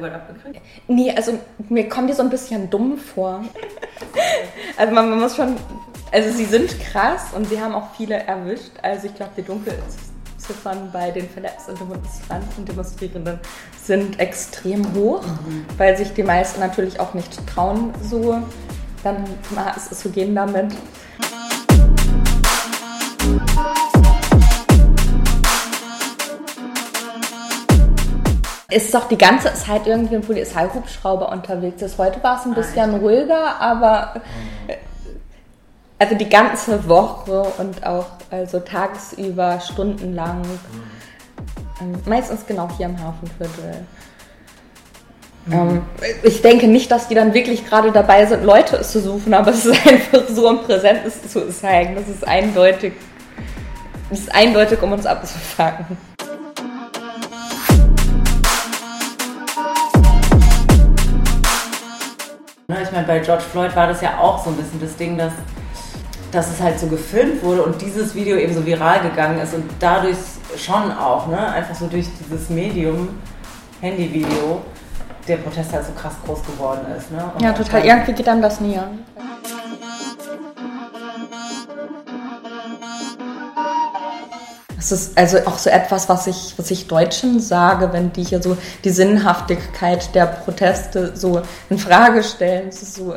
Polizeigewalt abgekriegt? Nee, also mir kommt die so ein bisschen dumm vor. also man, man, muss schon, also sie sind krass und sie haben auch viele erwischt. Also ich glaube, die Dunkelziffern bei den verletzten Demonstranten, Demonstrierenden sind extrem hoch, mhm. weil sich die meisten natürlich auch nicht trauen, so dann zu gehen damit. Ist doch die ganze Zeit irgendwie ein Polizeihubschrauber unterwegs ist. Heute war es ein bisschen ruhiger, aber äh, also die ganze Woche und auch also tagsüber, stundenlang. Ähm, meistens genau hier im Hafenviertel. Mhm. Ähm, ich denke nicht, dass die dann wirklich gerade dabei sind, Leute zu suchen, aber es ist einfach so ein Präsentes zu zeigen. Das ist eindeutig, das ist eindeutig, um uns abzufangen. Bei George Floyd war das ja auch so ein bisschen das Ding, dass, dass es halt so gefilmt wurde und dieses Video eben so viral gegangen ist und dadurch schon auch, ne, einfach so durch dieses Medium, Handyvideo, der Protest halt so krass groß geworden ist. Ne? ja, total. Irgendwie geht einem das näher. Das ist also auch so etwas, was ich, was ich Deutschen sage, wenn die hier so die Sinnhaftigkeit der Proteste so in Frage stellen. Es ist so,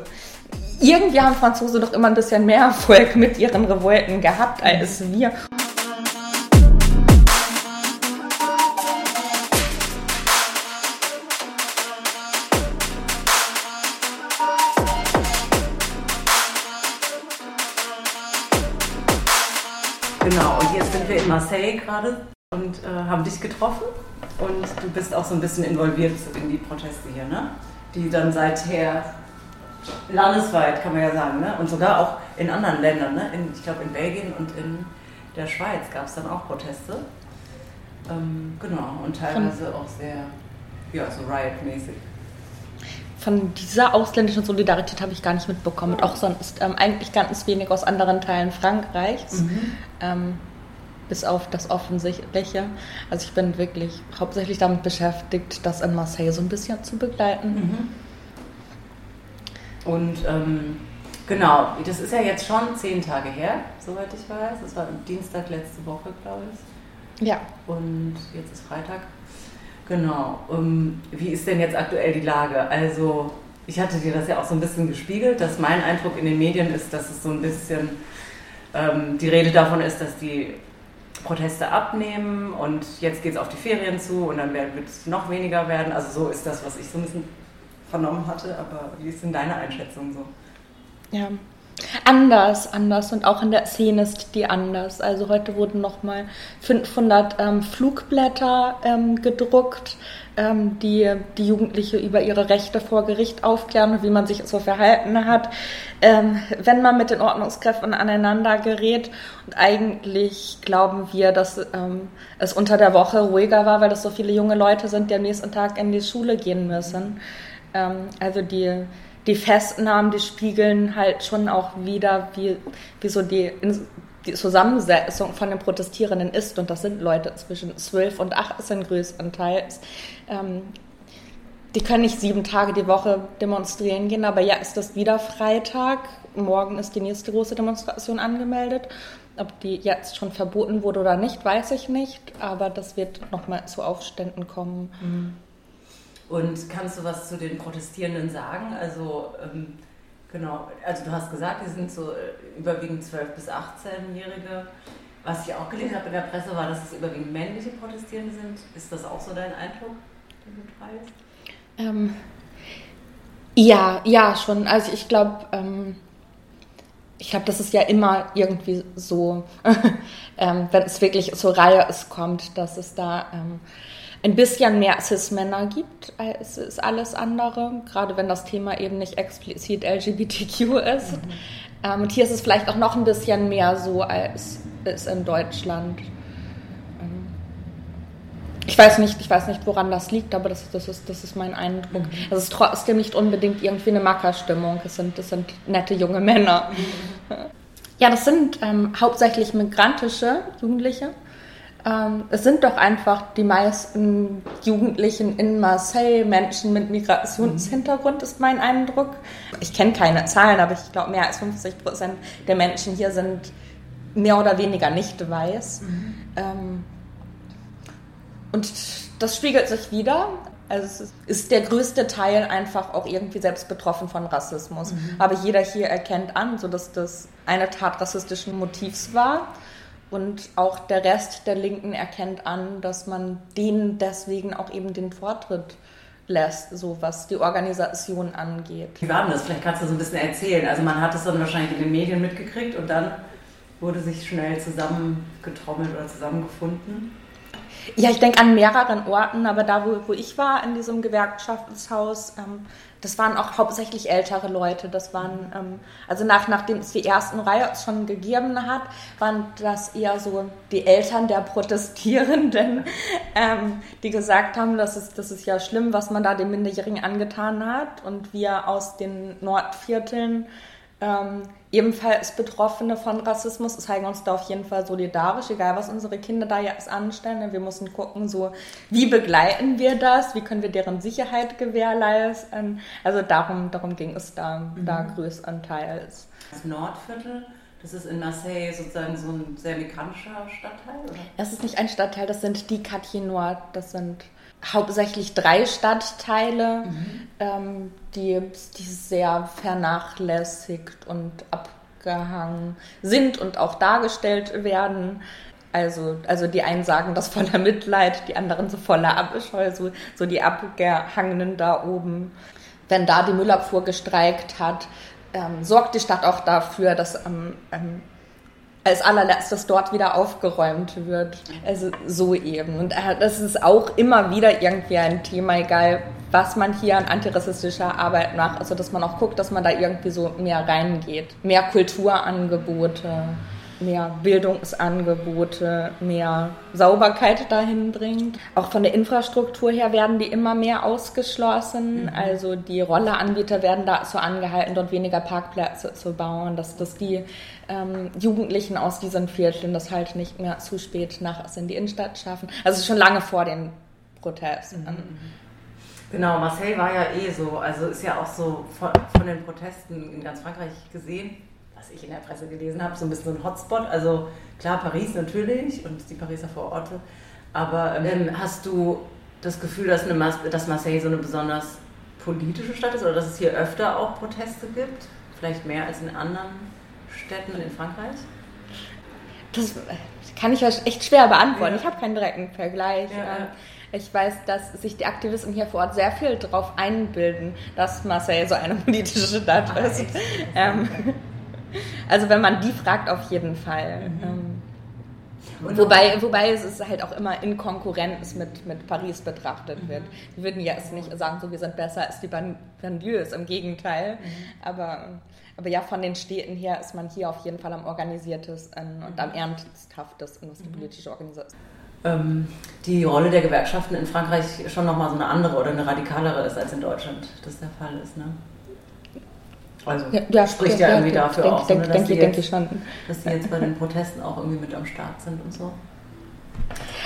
irgendwie haben Franzosen doch immer ein bisschen mehr Erfolg mit ihren Revolten gehabt als wir. Marseille gerade und äh, haben dich getroffen. Und du bist auch so ein bisschen involviert in die Proteste hier, ne? Die dann seither landesweit, kann man ja sagen, ne? Und sogar auch in anderen Ländern, ne? In, ich glaube in Belgien und in der Schweiz gab es dann auch Proteste. Ähm, genau, und teilweise auch sehr, ja, so riot-mäßig von dieser ausländischen Solidarität habe ich gar nicht mitbekommen. Und auch sonst ähm, eigentlich ganz wenig aus anderen Teilen Frankreichs. Mhm. Ähm, bis auf das Offensichtliche. Also ich bin wirklich hauptsächlich damit beschäftigt, das in Marseille so ein bisschen zu begleiten. Mhm. Und ähm, genau, das ist ja jetzt schon zehn Tage her, soweit ich weiß. Das war Dienstag letzte Woche, glaube ich. Ja. Und jetzt ist Freitag. Genau. Um, ähm, wie ist denn jetzt aktuell die Lage? Also, ich hatte dir das ja auch so ein bisschen gespiegelt, dass mein Eindruck in den Medien ist, dass es so ein bisschen ähm, die Rede davon ist, dass die Proteste abnehmen und jetzt geht es auf die Ferien zu und dann wird es noch weniger werden. Also so ist das, was ich so ein bisschen vernommen hatte. Aber wie ist denn deine Einschätzung so? Ja, Anders, anders und auch in der Szene ist die anders. Also heute wurden nochmal 500 ähm, Flugblätter ähm, gedruckt, ähm, die die Jugendliche über ihre Rechte vor Gericht aufklären und wie man sich so verhalten hat, ähm, wenn man mit den Ordnungskräften aneinander gerät. Und eigentlich glauben wir, dass ähm, es unter der Woche ruhiger war, weil es so viele junge Leute sind, die am nächsten Tag in die Schule gehen müssen. Ähm, also die die Festnahmen, die spiegeln halt schon auch wieder, wie, wie so die, die Zusammensetzung von den Protestierenden ist. Und das sind Leute zwischen 12 und 18 größtenteils. Ähm, die können nicht sieben Tage die Woche demonstrieren gehen, aber ja, ist das wieder Freitag. Morgen ist die nächste große Demonstration angemeldet. Ob die jetzt schon verboten wurde oder nicht, weiß ich nicht, aber das wird nochmal zu Aufständen kommen. Mhm. Und kannst du was zu den Protestierenden sagen? Also, ähm, genau, also du hast gesagt, die sind so äh, überwiegend 12- bis 18-Jährige. Was ich auch gelesen habe in der Presse, war, dass es überwiegend männliche Protestierende sind. Ist das auch so dein Eindruck, den du teilst? Ähm, ja, ja, schon. Also ich glaube, ähm, ich glaube, das ist ja immer irgendwie so, ähm, wenn es wirklich zur Reihe es kommt, dass es da ähm, ein bisschen mehr Cis-Männer gibt als ist alles andere, gerade wenn das Thema eben nicht explizit LGBTQ ist. Mhm. Ähm, und hier ist es vielleicht auch noch ein bisschen mehr so als ist in Deutschland. Ähm, ich weiß nicht, ich weiß nicht, woran das liegt, aber das, das, ist, das ist mein Eindruck. Mhm. Es ist trotzdem nicht unbedingt irgendwie eine Mackerstimmung. Es sind, das sind nette junge Männer. Mhm. Ja, das sind ähm, hauptsächlich migrantische Jugendliche Ähm, es sind doch einfach die meisten Jugendlichen in Marseille Menschen mit Migrationshintergrund, ist mein Eindruck. Ich kenne keine Zahlen, aber ich glaube, mehr als 50 Prozent der Menschen hier sind mehr oder weniger nicht weiß. Mhm. Ähm, und das spiegelt sich wieder. Also es ist der größte Teil einfach auch irgendwie selbst betroffen von Rassismus. Mhm. Aber jeder hier erkennt an, so dass das eine Tat rassistischen Motivs war. Und auch der Rest der Linken erkennt an, dass man denen deswegen auch eben den Vortritt lässt, so was die Organisation angeht. Wie war denn das? Vielleicht kannst du so ein bisschen erzählen. Also man hat es dann wahrscheinlich in den Medien mitgekriegt und dann wurde sich schnell zusammengetrommelt oder zusammengefunden. Ja, ich denke an mehreren Orten, aber da, wo, wo ich war, in diesem Gewerkschaftshaus, ähm, das waren auch hauptsächlich ältere Leute. Das waren, ähm, also nach, nachdem es die ersten Reihe schon gegeben hat, waren das eher so die Eltern der Protestierenden, ähm, die gesagt haben, das ist, das ist ja schlimm, was man da den Minderjährigen angetan hat. Und wir aus den Nordvierteln ähm, ebenfalls Betroffene von Rassismus zeigen uns da auf jeden Fall solidarisch, egal was unsere Kinder da jetzt anstellen. Wir müssen gucken, so wie begleiten wir das, wie können wir deren Sicherheit gewährleisten. Also darum, darum ging es da, mhm. da größtenteils. Das Nordviertel, das ist in Marseille sozusagen so ein sehr migrantischer Stadtteil, oder? Das ist nicht ein Stadtteil, das sind die Quartier Nord, das sind hauptsächlich drei Stadtteile, mhm. ähm, die, die sehr vernachlässigt und abgehangen sind und auch dargestellt werden. Also, also die einen sagen das voller Mitleid, die anderen so voller Abscheu, so, so die Abgehangenen da oben. Wenn da die Müllabfuhr gestreikt hat, ähm, sorgt die Stadt auch dafür, dass am ähm, als allerletztes dort wieder aufgeräumt wird. Also so eben. Und äh, das ist auch immer wieder irgendwie ein Thema, egal was man hier an antirassistischer Arbeit macht. Also dass man auch guckt, dass man da irgendwie so mehr reingeht. Mehr Kulturangebote mehr Bildungsangebote, mehr Sauberkeit dahin bringt. Auch von der Infrastruktur her werden die immer mehr ausgeschlossen. Mhm. Also die Rolleranbieter werden dazu angehalten, dort weniger Parkplätze zu bauen, dass, dass die ähm, Jugendlichen aus diesen Vierteln das halt nicht mehr zu spät nachts in die Innenstadt schaffen. Also schon lange vor den Protesten. Mhm. mhm. Genau, Marseille war ja eh so, also ist ja auch so von, von den Protesten in ganz Frankreich gesehen was ich in der Presse gelesen habe, so ein bisschen so ein Hotspot. Also klar, Paris natürlich und die Pariser Vororte. Aber ähm, hast du das Gefühl, dass, eine Mas dass Marseille so eine besonders politische Stadt ist oder dass es hier öfter auch Proteste gibt? Vielleicht mehr als in anderen Städten in Frankreich? Das kann ich echt schwer beantworten. Ja. Ich habe keinen direkten Vergleich. Ja, ja. Ähm, ich weiß, dass sich die Aktivisten hier vor Ort sehr viel darauf einbilden, dass Marseille so eine politische Stadt ah, ist. Ähm, also wenn man die fragt, auf jeden Fall. Mhm. Ähm, wobei, wobei es halt auch immer in Konkurrenz mit, mit Paris betrachtet mhm. wird. Die würden ja jetzt nicht sagen, so wir sind besser als die Banlieues, im Gegenteil. Mhm. Aber, aber ja, von den Städten her ist man hier auf jeden Fall am organisiertesten und am ernsthaftesten, was die mhm. politische Organisation ähm, die Rolle der Gewerkschaften in Frankreich schon nochmal so eine andere oder eine radikalere ist, als in Deutschland das der Fall ist. Ne? Also ja, ja, spricht ja, ja irgendwie dafür denk, auch, denk, so, ne, dass, denk, die jetzt, dass die jetzt bei den Protesten auch irgendwie mit am Start sind und so.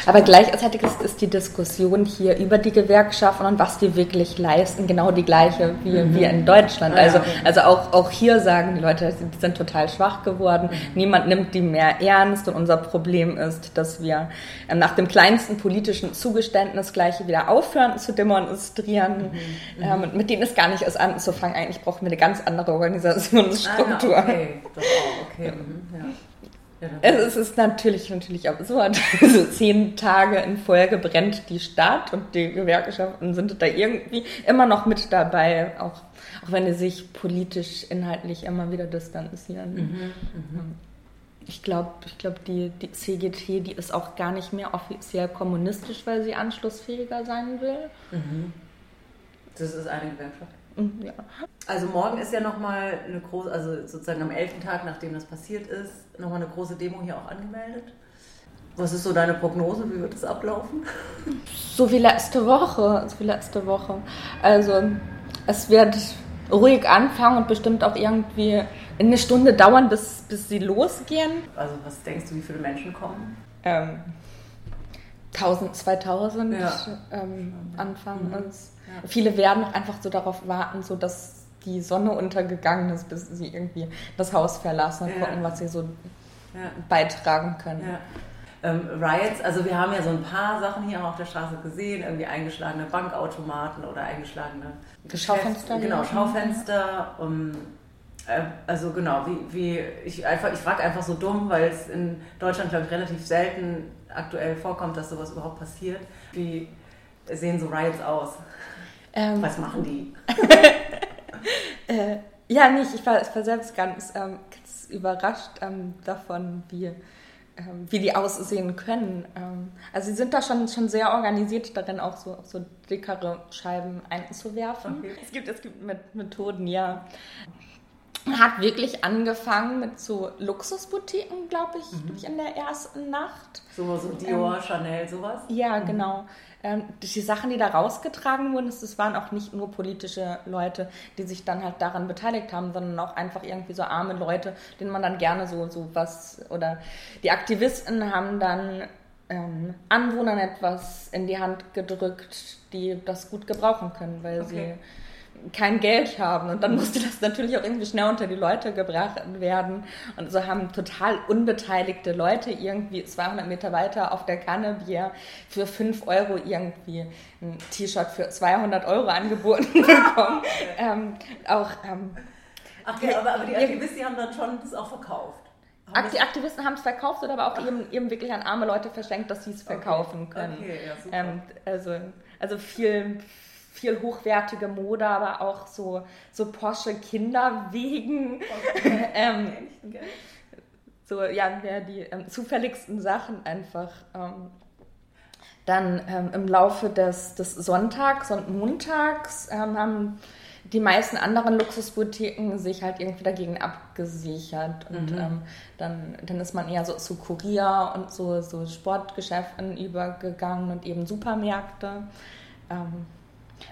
Aber gleichzeitig ist, ist, die Diskussion hier über die Gewerkschaften und was die wirklich leisten genau die gleiche wie, mhm. wie in Deutschland. Ah, also, also auch, auch hier sagen die Leute, die sind total schwach geworden. Mhm. Niemand nimmt die mehr ernst und unser Problem ist, dass wir ähm, nach dem kleinsten politischen Zugeständnis gleich wieder aufhören zu demonstrieren. Mhm. Ähm, mhm. mit denen ist gar nicht erst anzufangen. Eigentlich brauchen wir eine ganz andere Organisationsstruktur. Ah, ja, okay. Doch, okay. Mhm. Ja. Ja, es ist natürlich, natürlich absurd. Also zehn Tage in Folge brennt die Stadt und die Gewerkschaften sind da irgendwie immer noch mit dabei, auch, auch wenn sie sich politisch, inhaltlich immer wieder distanzieren. Mhm, mh. Ich glaube, ich glaub, die, die CGT, die ist auch gar nicht mehr offiziell kommunistisch, weil sie anschlussfähiger sein will. Mhm. Das ist eine Gewerkschaft. Mhm, ja. Also morgen ist ja nochmal eine große, also sozusagen am 11. Tag, nachdem das passiert ist, nochmal eine große Demo hier auch angemeldet. Was ist so deine Prognose? Wie wird es ablaufen? So wie letzte Woche. So wie letzte Woche. Also es wird ruhig anfangen und bestimmt auch irgendwie eine Stunde dauern, bis, bis sie losgehen. Also was denkst du, wie viele Menschen kommen? Ähm, 1000, 2000 ja. ähm, Anfang. Mhm. Ja. Viele werden auch einfach so darauf warten, so dass die Sonne untergegangen ist, bis sie irgendwie das Haus verlassen und gucken, was sie so beitragen können. Ähm, Riots, also wir haben ja so ein paar Sachen hier auf der Straße gesehen, irgendwie eingeschlagene Bankautomaten oder eingeschlagene Schaufenster. Genau, Schaufenster. Um, äh, also genau, wie, wie ich einfach, ich frage einfach so dumm, weil es in Deutschland, glaube ich, relativ selten aktuell vorkommt, dass sowas überhaupt passiert. Wie sehen so Riots aus? Ähm, Was machen die? äh, ja, nicht. Ich war, ich war selbst ganz, ähm, ganz überrascht ähm, davon, wie ähm, wie die aussehen können. Ähm, also sie sind da schon, schon sehr organisiert darin, auch so, so dickere Scheiben einzuwerfen. Okay. Es gibt, es gibt Methoden, ja. Hat wirklich angefangen mit so Luxusboutiquen, glaube ich, mhm. in der ersten Nacht. So, so Dior, ähm, Chanel, sowas? Ja, mhm. Ähm, die Sachen, die da rausgetragen wurden, das waren auch nicht nur politische Leute, die sich dann halt daran beteiligt haben, sondern auch einfach irgendwie so arme Leute, denen man dann gerne so, so was oder die Aktivisten haben dann ähm, Anwohnern etwas in die Hand gedrückt, die das gut gebrauchen können, weil okay. sie kein Geld haben. Und dann musste das natürlich auch irgendwie schnell unter die Leute gebracht werden. Und so haben total unbeteiligte Leute irgendwie 200 Meter weiter auf der Kanne Bier für 5 Euro irgendwie ein T-Shirt für 200 Euro angeboten bekommen. ähm, auch, ähm, Ach ja, aber, aber die Aktivisten haben dann schon das auch verkauft. Haben die Aktivisten haben es verkauft oder aber auch eben, eben wirklich an arme Leute verschenkt, dass sie es verkaufen okay. können. Okay, ja, super. Ähm, also, also viel, viel hochwertige Mode, aber auch so, so Porsche Kinderwegen. Okay. ähm, so, ja, die ähm, zufälligsten Sachen einfach. Ähm, dann ähm, im Laufe des, des Sonntags und Montags ähm, haben die meisten anderen Luxusboutiquen sich halt irgendwie dagegen abgesichert. Und mhm. ähm, dann, dann ist man eher so zu Kurier und so, so Sportgeschäften übergegangen und eben Supermärkte. Ähm,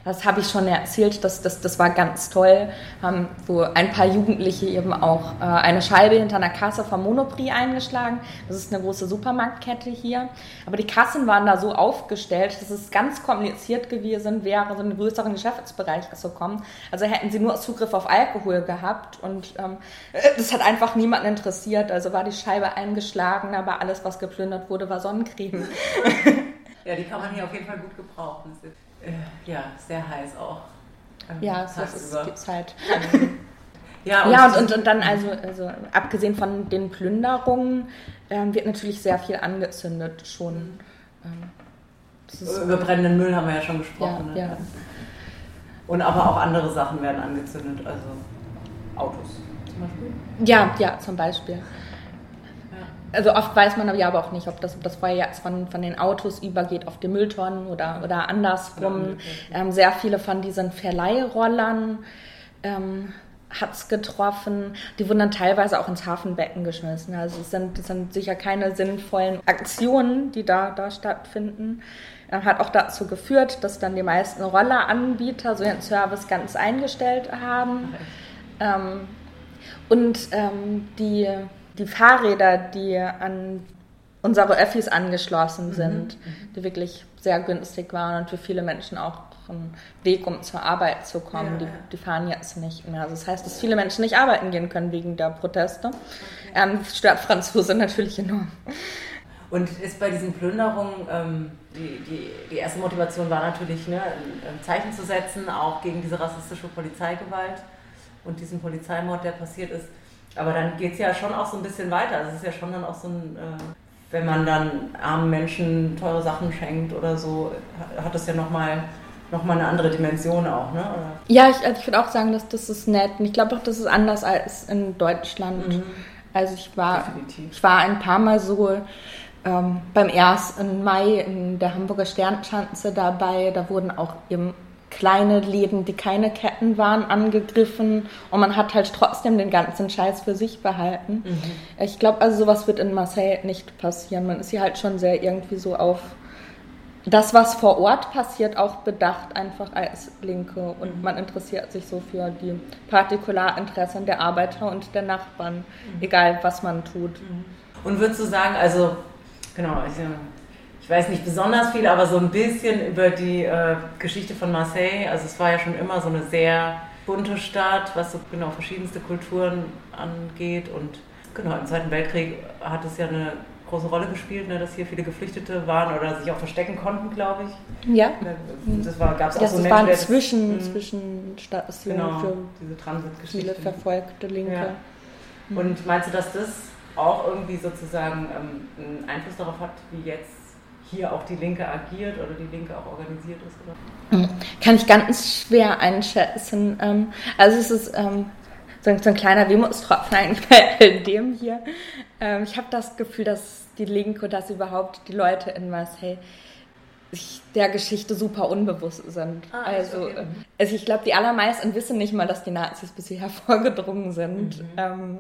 das habe ich schon erzählt, das, das, das war ganz toll. Haben so ein paar Jugendliche eben auch äh, eine Scheibe hinter einer Kasse vom Monoprix eingeschlagen. Das ist eine große Supermarktkette hier. Aber die Kassen waren da so aufgestellt, dass es ganz kompliziert gewesen wäre, so in einen größeren Geschäftsbereich zu kommen. Also hätten sie nur Zugriff auf Alkohol gehabt und ähm, das hat einfach niemanden interessiert. Also war die Scheibe eingeschlagen, aber alles, was geplündert wurde, war Sonnencreme. ja, die kann man hier auf jeden Fall gut gebrauchen äh, ja, sehr heiß auch. Ähm, ja, das ist die Zeit. ja, und, ja und, und, und, dann also, also abgesehen von den Plünderungen ähm, wird natürlich sehr viel angezündet schon. Ähm, Über brennenden Müll haben wir ja schon gesprochen. Ja, ne? ja. Und aber auch andere Sachen werden angezündet, also Autos zum Beispiel. Ja, ja, zum Beispiel. Also oft weiß man ja aber auch nicht, ob das, ob das Feuer jetzt von, von den Autos übergeht auf die Mülltonnen oder, oder andersrum. Ähm, sehr viele von diesen Verleihrollern ähm, hat es getroffen. Die wurden dann teilweise auch ins Hafenbecken geschmissen. Also es sind, es sind sicher keine sinnvollen Aktionen, die da, da stattfinden. Ähm, hat auch dazu geführt, dass dann die meisten Rolleranbieter so ihren Service ganz eingestellt haben. Ähm, und ähm, die die Fahrräder, die an unsere Öffis angeschlossen mhm. sind, mhm. die wirklich sehr günstig waren und für viele Menschen auch ein Weg, um zur Arbeit zu kommen. Ja, die, die, fahren jetzt nicht mehr. Also das heißt, dass viele Menschen nicht arbeiten gehen können wegen der Proteste. Okay. Ähm, das stört Franzose natürlich enorm. Und ist bei diesen Plünderungen, ähm, die, die, die, erste Motivation war natürlich, ne, ein Zeichen zu setzen, auch gegen diese rassistische Polizeigewalt und diesen Polizeimord, der passiert ist. Aber dann geht es ja schon auch so ein bisschen weiter. Es ist ja schon dann auch so ein, äh, wenn man dann armen Menschen teure Sachen schenkt oder so, hat das ja nochmal noch mal eine andere Dimension auch, ne? Oder? Ja, ich, also ich würde auch sagen, dass das ist nett. Und ich glaube auch, das ist anders als in Deutschland. Mhm. Also ich war, ich war ein paar Mal so ähm, beim 1. Mai in der Hamburger Sternschanze dabei. Da wurden auch eben kleine Läden, die keine Ketten waren, angegriffen und man hat halt trotzdem den ganzen Scheiß für sich behalten. Mhm. Ich glaube, also sowas wird in Marseille nicht passieren. Man ist hier halt schon sehr irgendwie so auf das, was vor Ort passiert, auch bedacht einfach als Linke und mhm. man interessiert sich so für die Partikularinteressen der Arbeiter und der Nachbarn, mhm. egal was man tut. Mhm. Und würdest du sagen, also genau, ich, ich weiß nicht besonders viel, aber so ein bisschen über die äh, Geschichte von Marseille. Also es war ja schon immer so eine sehr bunte Stadt, was so genau verschiedenste Kulturen angeht. Und genau, im Zweiten Weltkrieg hat es ja eine große Rolle gespielt, ne, dass hier viele Geflüchtete waren oder sich auch verstecken konnten, glaube ich. Ja. Das war, gab es auch das so war ein Menschen, Zwischen, Mhm. Zwischenstation genau, für diese viele Transitgeschichte. verfolgte Linke. Ja. Mhm. Und meinst du, dass das auch irgendwie sozusagen ähm, einen Einfluss darauf hat, wie jetzt hier auch die Linke agiert oder die Linke auch organisiert ist? Oder? Mhm. Kann ich ganz schwer einschätzen. Ähm, Also es ist ähm, so ein, so ein kleiner Wehmutstropfen eigentlich bei all dem hier. Ähm, Ich habe das Gefühl, dass die Linke, dass überhaupt die Leute in Marseille sich der Geschichte super unbewusst sind. Ah, also, Okay. also ich glaube, die allermeisten wissen nicht mal, dass die Nazis bis hierher vorgedrungen sind. Mhm. Ähm,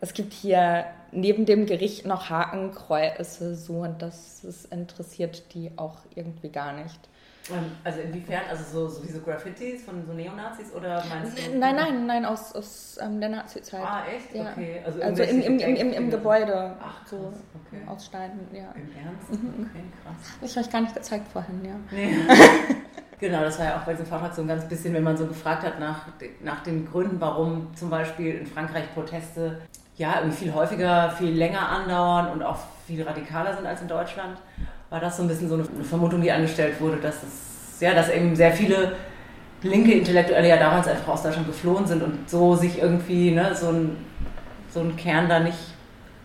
es gibt hier neben dem Gericht noch Hakenkreuze so und das, das interessiert die auch irgendwie gar nicht. Ähm, Also inwiefern? Also so, so wie so Graffitis von so Neonazis oder meinst du? Nein, nein, nein, aus, aus ähm, der Nazi-Zeit. Ah, echt? Ja. Okay. also im, irgendwelche im, im, im, im Gedenkdinge. Gebäude. Ach, krass, so okay. aus Steinen, ja. Im Ernst? Mhm. Okay, krass. Ich habe euch gar nicht gezeigt vorhin, ja. Nee. genau, das war ja auch bei diesem Vortrag so ein ganz bisschen, wenn man so gefragt hat nach, nach den Gründen, warum zum Beispiel in Frankreich Proteste ja irgendwie viel häufiger, viel länger andauern und auch viel radikaler sind als in Deutschland, war das so ein bisschen so eine Vermutung, die angestellt wurde, dass es, ja, dass eben sehr viele linke Intellektuelle ja damals einfach aus Deutschland geflohen sind und so sich irgendwie ne, so, ein, so ein Kern da nicht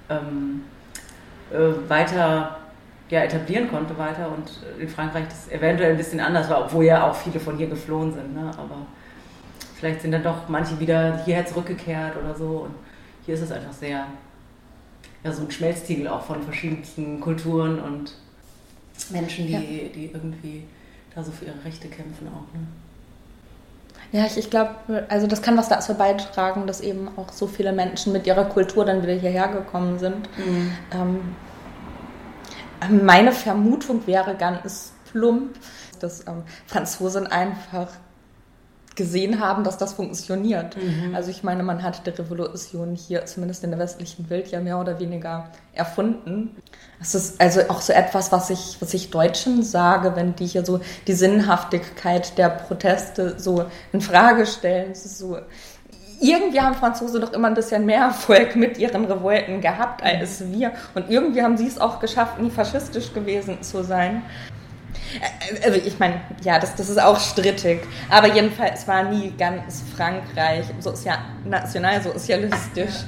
ähm, äh, weiter ja, etablieren konnte weiter und in Frankreich das eventuell ein bisschen anders war, obwohl ja auch viele von hier geflohen sind. Ne? Aber vielleicht sind dann doch manche wieder hierher zurückgekehrt oder so. Und hier ist es einfach sehr, ja, so ein Schmelztiegel auch von verschiedensten Kulturen und Menschen, die, Ja. die irgendwie da so für ihre Rechte kämpfen auch. Ne? Ja, ich, ich glaube, also das kann was dazu beitragen, dass eben auch so viele Menschen mit ihrer Kultur dann wieder hierher gekommen sind. Ähm, meine Vermutung wäre ganz plump, dass ähm, Franzosen einfach gesehen haben, dass das funktioniert. Mhm. Also ich meine, man hat die Revolution hier, zumindest in der westlichen Welt, ja mehr oder weniger erfunden. Es ist also auch so etwas, was ich, was ich Deutschen sage, wenn die hier so die Sinnhaftigkeit der Proteste so in Frage stellen. Es ist so, irgendwie haben Franzosen doch immer ein bisschen mehr Erfolg mit ihren Revolten gehabt als wir. Und irgendwie haben sie es auch geschafft, nie faschistisch gewesen zu sein. Also ich meine, ja, das, das ist auch strittig. Aber jedenfalls war nie ganz Frankreich sozial, nationalsozialistisch.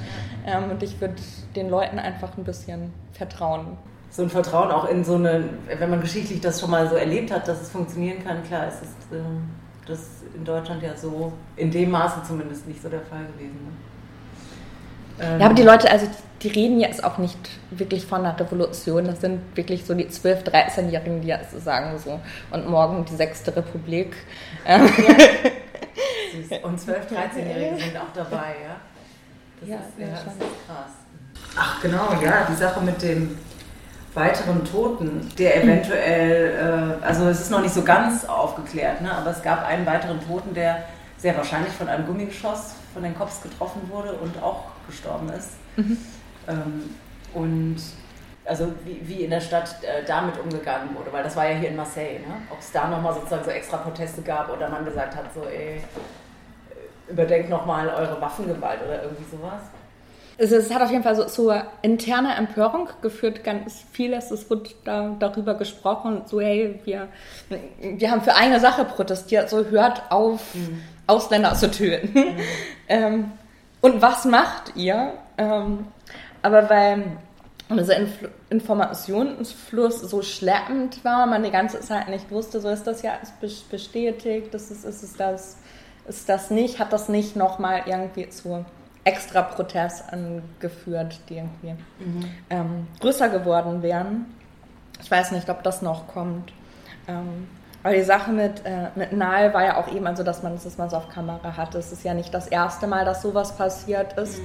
Ähm, und ich würde den Leuten einfach ein bisschen vertrauen. So ein Vertrauen auch in so eine, wenn man geschichtlich das schon mal so erlebt hat, dass es funktionieren kann, klar, es ist äh, das in Deutschland ja so, in dem Maße zumindest nicht so der Fall gewesen. Ne? Ähm, Ja, aber die Leute, also die reden jetzt auch nicht wirklich von einer Revolution. Das sind wirklich so die 12-, 13-Jährigen, die jetzt sagen so, und morgen die sechste Republik. Ähm, Süß. Und 12-, 13-Jährige sind auch dabei, ja? Das Ja, ist, ja, ja, das schon. ist krass. Ach genau, ja, die Sache mit dem weiteren Toten, der eventuell, äh, also es ist noch nicht so ganz aufgeklärt, ne? aber es gab einen weiteren Toten, der sehr wahrscheinlich von einem Gummigeschoss von den Cops getroffen wurde und auch gestorben ist. Ähm, und also wie, wie in der Stadt äh, damit umgegangen wurde, weil das war ja hier in Marseille, ne? ob es da nochmal sozusagen so extra Proteste gab oder man gesagt hat, so ey, äh, überdenkt nochmal eure Waffengewalt oder irgendwie sowas. Also es hat auf jeden Fall so zur interner Empörung geführt, ganz vieles. Es wurde da, darüber gesprochen, so hey, wir, wir haben für eine Sache protestiert, so hört auf, Ausländer zu töten. ähm, und was macht ihr? Ähm, aber weil unser Infl Informationsfluss so schleppend war, man die ganze Zeit nicht wusste, so ist das ja bestätigt, das ist, ist es das, ist das nicht, hat das nicht nochmal irgendwie zu extra Protest angeführt, die irgendwie ähm, größer geworden wären. Ich weiß nicht, ob das noch kommt. Ähm, aber die Sache mit, äh, mit Nahl war ja auch eben, also dass man es auf Kamera hatte. Es ist ja nicht das erste Mal, dass sowas passiert ist.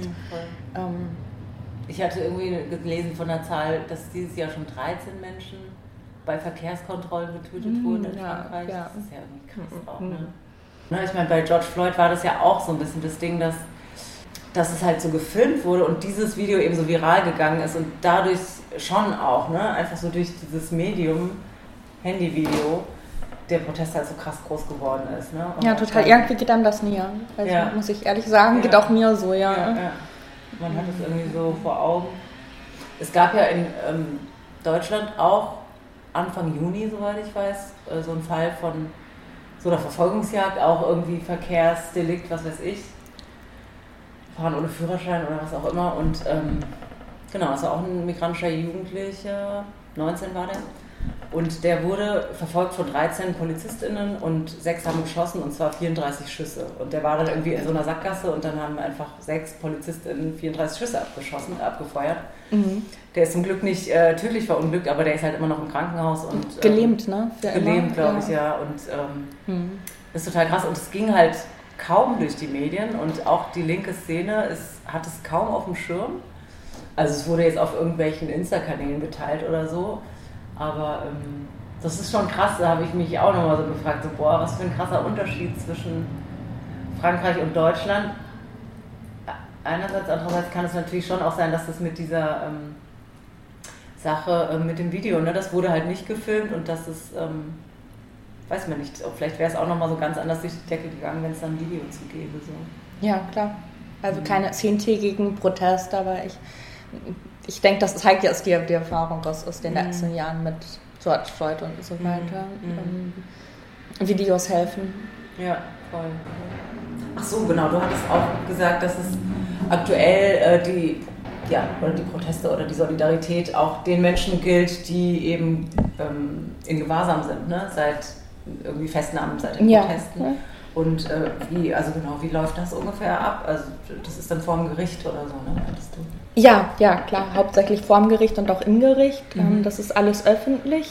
Ähm, Ich hatte irgendwie gelesen von der Zahl, dass dieses Jahr schon 13 Menschen bei Verkehrskontrollen getötet Mhm, wurden in ja, Frankreich. ja. Das ist ja irgendwie krass auch, ne? Na, Ich meine, bei George Floyd war das ja auch so ein bisschen das Ding, dass dass es halt so gefilmt wurde und dieses Video eben so viral gegangen ist und dadurch schon auch, ne, einfach so durch dieses Medium, Handyvideo, der Protest halt so krass groß geworden ist. Ne? ja, total. Irgendwie geht einem das näher. Also, ja. muss ich ehrlich sagen, geht auch mir so, ja. ja, ja. Man hat es irgendwie so vor Augen. Es gab ja in ähm, Deutschland auch Anfang Juni, soweit ich weiß, äh, so ein Fall von so einer Verfolgungsjagd, auch irgendwie Verkehrsdelikt, was weiß ich. Fahren ohne Führerschein oder was auch immer. Und ähm, genau, es war auch ein migrantischer Jugendlicher, 19 war der. Und der wurde verfolgt von 13 PolizistInnen und sechs haben geschossen und zwar 34 Schüsse. Und der war dann irgendwie in so einer Sackgasse und dann haben einfach sechs PolizistInnen 34 Schüsse abgeschossen, abgefeuert. Mhm. Der ist zum Glück nicht äh, tödlich verunglückt, aber der ist halt immer noch im Krankenhaus und. Ähm, gelähmt, ne? Für gelähmt, glaube ich, ja. Und ähm, mhm. ist total krass. Und es ging halt kaum durch die Medien und auch die linke Szene ist, hat es kaum auf dem Schirm. Also es wurde jetzt auf irgendwelchen Insta-Kanälen geteilt oder so. Aber ähm, das ist schon krass, da habe ich mich auch nochmal so gefragt, so boah, was für ein krasser Unterschied zwischen Frankreich und Deutschland. Einerseits, andererseits kann es natürlich schon auch sein, dass das mit dieser ähm, Sache, äh, mit dem Video, ne, das wurde halt nicht gefilmt und das ist, ähm, weiß man nicht, vielleicht wäre es auch nochmal so ganz anders durch die Decke gegangen, wenn es dann ein Video zu gäbe. So. Ja, klar. Also mhm. keine zehntägigen Proteste, aber ich ich denke, das zeigt ja erst die, die Erfahrung aus, aus den mhm. letzten Jahren mit George Floyd und so weiter. Mhm. Ähm, Videos helfen. Ja, voll. Ach so, genau. Du hattest auch gesagt, dass es aktuell äh, die, ja, oder die Proteste oder die Solidarität auch den Menschen gilt, die eben ähm, in Gewahrsam sind, ne? seit irgendwie Festnahmen, seit den Protesten. Ja. Und äh, wie, also genau, wie läuft das ungefähr ab? Also das ist dann vorm Gericht oder so, ne? du? Ja, ja, klar, hauptsächlich vorm Gericht und auch im Gericht. Ähm, mhm. das ist alles öffentlich.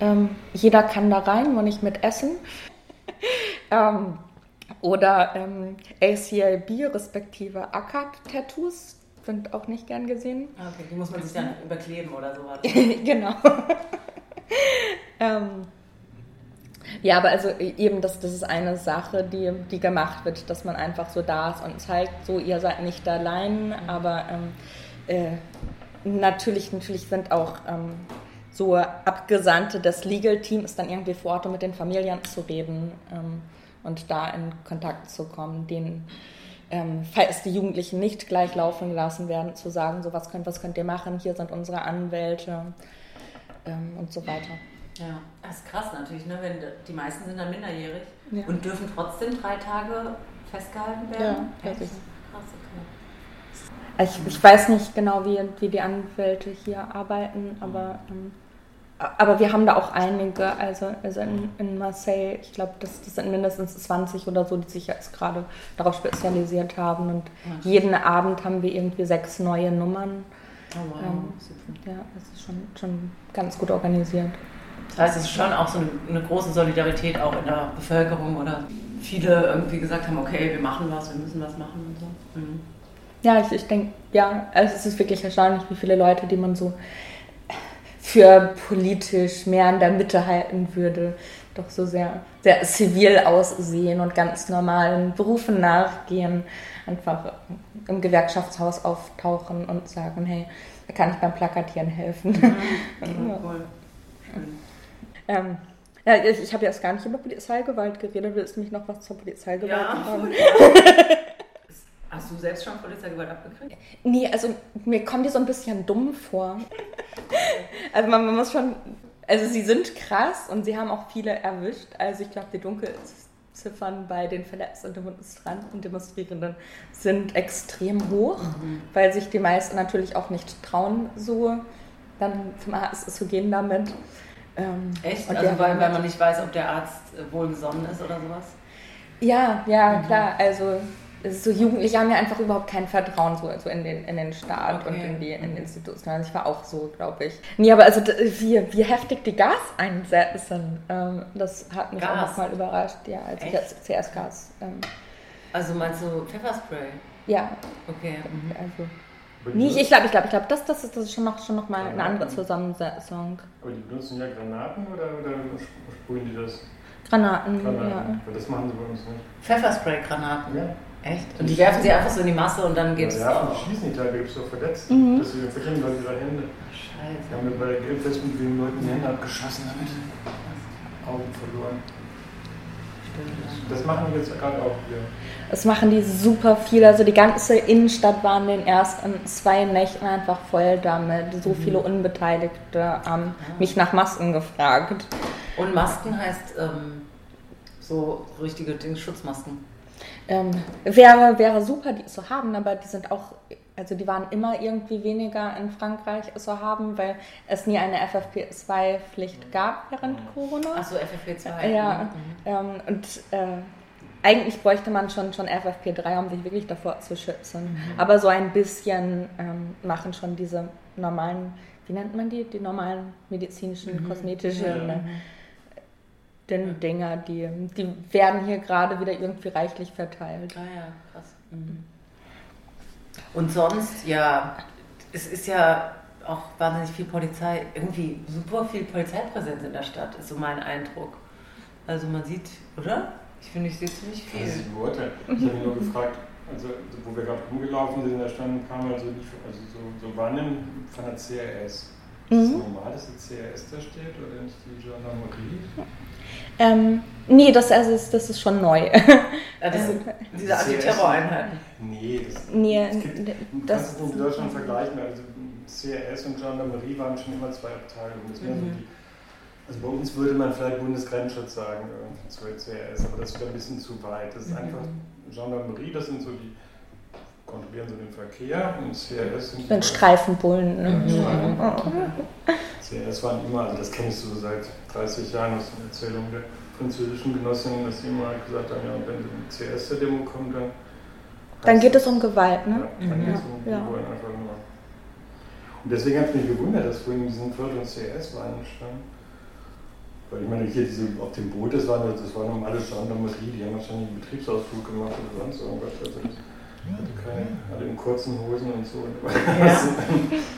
Ähm, jeder kann da rein, nur nicht mit Essen. ähm, oder ACLB respektive ACAP-Tattoos sind auch nicht gern gesehen. Okay, die muss man sich dann überkleben oder sowas. genau. ähm, ja, aber also eben, das, das ist eine Sache, die, die gemacht wird, dass man einfach so da ist und zeigt, so ihr seid nicht allein, aber ähm, äh, natürlich, natürlich sind auch ähm, so Abgesandte des Legal Teams dann irgendwie vor Ort, um mit den Familien zu reden ähm, und da in Kontakt zu kommen, denen ähm, falls die Jugendlichen nicht gleich laufen gelassen werden, zu sagen, so was könnt, was könnt ihr machen, hier sind unsere Anwälte ähm, und so weiter. Ja, das ist krass natürlich, ne? wenn die meisten sind dann minderjährig ja. und dürfen trotzdem drei Tage festgehalten werden. Ja, Echt? krass, okay. Ich, ich, weiß nicht genau, wie, wie die Anwälte hier arbeiten, aber, ähm, aber wir haben da auch einige, also, also in, in Marseille, ich glaube, das, das sind mindestens 20 oder so, die sich jetzt gerade darauf spezialisiert haben und ja. jeden Abend haben wir irgendwie sechs neue Nummern. Oh wow, ähm, ja, das ist schon, schon ganz gut organisiert. Das heißt, es ist schon auch so eine, eine, große Solidarität auch in der Bevölkerung oder viele irgendwie gesagt haben, okay, wir machen was, wir müssen was machen und so. Mhm. Ja, ich, ich denke, ja, also es ist wirklich erstaunlich, wie viele Leute, die man so für politisch mehr in der Mitte halten würde, doch so sehr, sehr zivil aussehen und ganz normalen Berufen nachgehen, einfach im Gewerkschaftshaus auftauchen und sagen, hey, da kann ich beim Plakatieren helfen. Mhm. Ja, cool. Schön. Ähm, ja, ich, ich habe jetzt gar nicht über Polizeigewalt geredet. Willst du mich noch was zur Polizeigewalt ja, fragen? Hast du selbst schon Polizeigewalt abgekriegt? Nee, also mir kommt die so ein bisschen dumm vor. also man, man, muss schon, also sie sind krass und sie haben auch viele erwischt. Also ich glaube, die Dunkelziffern bei den Verletzten und Demonstranten, Demonstrierenden sind extrem hoch, mhm. weil sich die meisten natürlich auch nicht trauen, so dann zum Arzt zu gehen damit. Ähm, Echt? Also weil, weil man nicht weiß, ob der Arzt wohlgesonnen ist oder sowas? Ja, ja, mhm. klar. Also so Jugendliche haben ja einfach überhaupt kein Vertrauen so, so in, den, in den Staat okay. und in die in Institutionen. Also ich war auch so, glaube ich. Nee, aber also wie, wie heftig die Gaseinsätze ähm, das hat mich Gas. auch nochmal überrascht, ja, als Echt? ich jetzt zuerst Gas. Ähm, also meinst du Pfefferspray? Ja. Okay. Mhm. Also, Nee, ich glaube, ich glaube, ich glaube, das, das, ist, das ist schon noch, schon noch mal eine andere Zusammensetzung. Aber die benutzen ja Granaten oder, oder sprühen die das? Granaten, Granaten. ja. das machen sie bei uns nicht. Pfefferspray-Granaten? Ja. Echt? Und die werfen sie einfach so in die Masse und dann geht es ja, auch. die schießen die Teile, gibt es so verletzt. Mhm. Deswegen verlieren Leute ihre Hände. Scheiße. Wir haben bei der Gelbfest mit den Leuten die Hände abgeschossen damit. Augen verloren. Das machen wir jetzt gerade auch hier. Das machen die super viel. Also die ganze Innenstadt war in den ersten zwei Nächten einfach voll damit. So viele Unbeteiligte haben mich nach Masken gefragt. Und Masken heißt ähm, so richtige Dings, Schutzmasken. Ähm, wäre, wäre super, die zu haben, aber die sind auch, also die waren immer irgendwie weniger in Frankreich zu haben, weil es nie eine FFP2-Pflicht gab während Corona. Achso, FFP2. Ja, Mhm. ähm, und äh, eigentlich bräuchte man schon, schon FFP3, um sich wirklich davor zu schützen. Aber so ein bisschen ähm, machen schon diese normalen, wie nennt man die? Die normalen medizinischen, kosmetischen äh, den Dinger, die, die werden hier gerade wieder irgendwie reichlich verteilt. Ah ja, krass. Mhm. Und sonst, ja, es ist ja auch wahnsinnig viel Polizei, irgendwie super viel Polizeipräsenz in der Stadt, ist so mein Eindruck. Also man sieht, oder? Ich finde, ich sehe ziemlich Das ist viel. die beurteilen. Ich habe mich nur gefragt, also wo wir gerade rumgelaufen sind, da standen ein paar Mal so, die, also so, so Wannen von der CRS. Ist es Mhm. normal, dass die CRS da steht oder nicht die Gendarmerie? Ähm, nee, das, also, ist- das ist schon neu. Ja, das sind diese Antiterror-Einheiten. Nee, das, Nee, gibt, du das- kannst es in Deutschland vergleichen. Also CRS und Gendarmerie waren schon immer zwei Abteilungen. Das Mhm. die, also bei uns würde man vielleicht Bundesgrenzschutz sagen, irgendwie zur CRS, aber das wäre ein bisschen zu weit. Das ist Mhm. einfach Gendarmerie, das sind so die, kontrollieren so den Verkehr und CRS sind die- Streifenbullen. Ja, Mhm. Streifen. CRS waren immer, also das kenne ich so seit 30 Jahren aus den Erzählungen der französischen Genossinnen, dass sie immer gesagt haben, ja, wenn eine CS zur Demo kommt, dann. Dann geht es um Gewalt, Ja, ne? dann geht es Mhm. um die Ja. wollen einfach nur. Und deswegen hat es mich gewundert, dass vorhin in diesen Viertel und CS-Weinen standen. Weil ich meine, hier diese, auf dem Boot, das war, das war normale Gendarmerie, die haben wahrscheinlich einen Betriebsausflug gemacht oder sonst irgendwas. Also das keine, alle in kurzen Hosen und so. Also,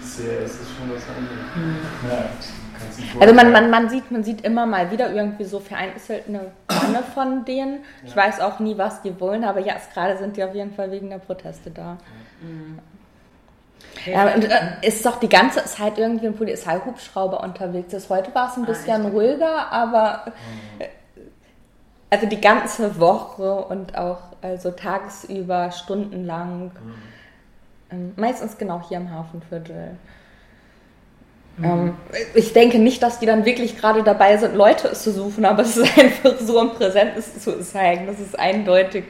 CS ist schon was anderes. Ja, kannst nicht Also man, man, man, sieht, man sieht immer mal wieder irgendwie so vereinzelt eine Wanne von denen. Ich Ja. weiß auch nie, was die wollen, aber jetzt gerade sind die auf jeden Fall wegen der Proteste da. Mhm. Ja, und äh, ist doch die ganze Zeit irgendwie ein Polizeihubschrauber unterwegs. Ist. Heute war es ein Ah, bisschen echt? ruhiger, aber Mhm. Also die ganze Woche und auch also tagsüber, stundenlang. Mhm. Ähm, meistens genau hier im Hafenviertel. Mhm. Ähm, ich denke nicht, dass die dann wirklich gerade dabei sind, Leute zu suchen, aber es ist einfach so ein Präsentes zu zeigen. Das ist eindeutig.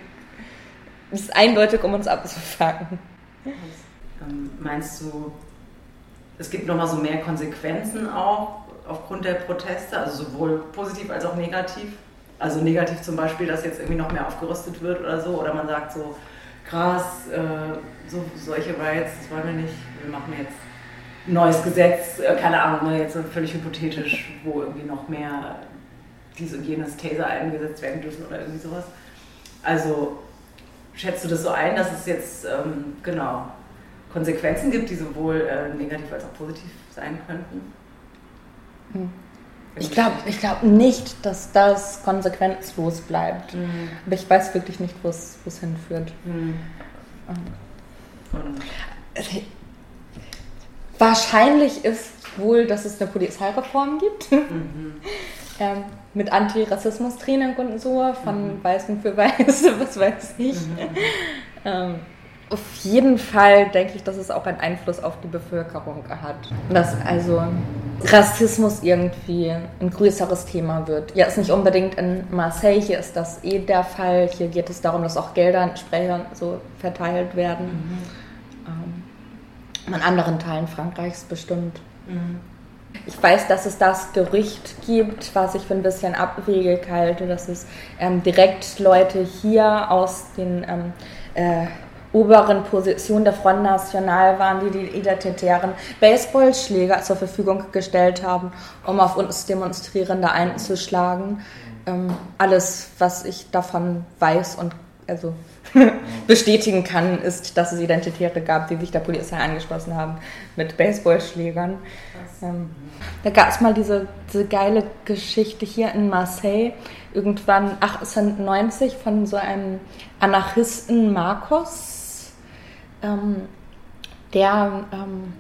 Das ist eindeutig, um uns abzufangen. Ähm, Meinst du, es gibt nochmal so mehr Konsequenzen auch aufgrund der Proteste, also sowohl positiv als auch negativ? Also negativ zum Beispiel, dass jetzt irgendwie noch mehr aufgerüstet wird oder so, oder man sagt so, krass, äh, so, solche Riots, das wollen wir nicht, wir machen jetzt ein neues Gesetz, äh, keine Ahnung, ne, jetzt völlig hypothetisch, wo irgendwie noch mehr dies und jenes Taser eingesetzt werden dürfen oder irgendwie sowas. Also schätzt du das so ein, dass es jetzt ähm, genau Konsequenzen gibt, die sowohl äh, negativ als auch positiv sein könnten? Hm. Ich glaube ich glaub nicht, dass das konsequenzlos bleibt. Mhm. Aber ich weiß wirklich nicht, wo es wo es hinführt. Mhm. Und, Wahrscheinlich ist wohl, dass es eine Polizeireform gibt. mhm. ähm, mit Antirassismus-Training und so, von Weißen für Weiße, was weiß ich. Ähm, auf jeden Fall denke ich, dass es auch einen Einfluss auf die Bevölkerung hat. Dass also Rassismus irgendwie ein größeres Thema wird. Ja, ist nicht unbedingt in Marseille, hier ist das eh der Fall. Hier geht es darum, dass auch Gelder an Sprecher so verteilt werden. Ähm, in anderen Teilen Frankreichs bestimmt. Mhm. Ich weiß, dass es das Gerücht gibt, was ich für ein bisschen abwegig halte, dass es ähm, direkt Leute hier aus den ähm, äh, oberen Positionen der Front National waren, die die identitären Baseballschläger zur Verfügung gestellt haben, um auf uns Demonstrierende einzuschlagen. Ähm, alles, was ich davon weiß und also bestätigen kann, ist, dass es Identitäre gab, die sich der Polizei angeschlossen haben mit Baseballschlägern. Ähm, da gab es mal diese, diese geile Geschichte hier in Marseille, irgendwann 1890 von so einem Anarchisten Marcos, ähm, der ähm,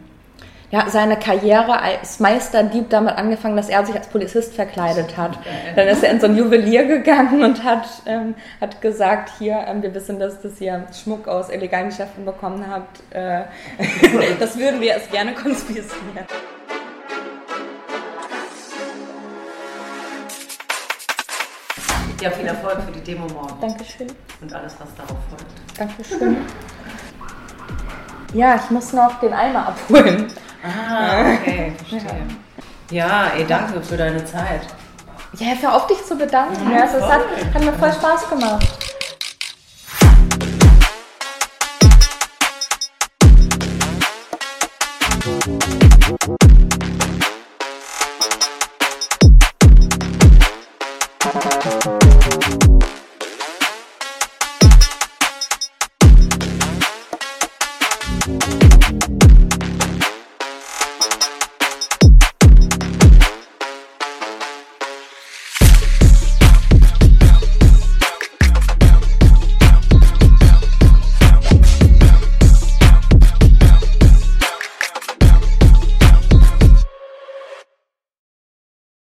ja, seine Karriere als Meisterdieb damit angefangen, dass er sich als Polizist verkleidet hat. Dann ist er in so ein Juwelier gegangen und hat, ähm, hat gesagt, hier, ähm, wir wissen, dass das ihr Schmuck aus illegalen Geschäften bekommen habt. Äh, das würden wir es gerne konfiszieren. Ja, viel Erfolg für die Demo morgen. Dankeschön. Und alles, was darauf folgt. Dankeschön. Ja, ich muss noch den Eimer abholen. Ah, okay, verstehe. Ja, ey, danke für deine Zeit. Ja, hör auf dich zu bedanken. Ja, es hat, hat mir voll Spaß gemacht.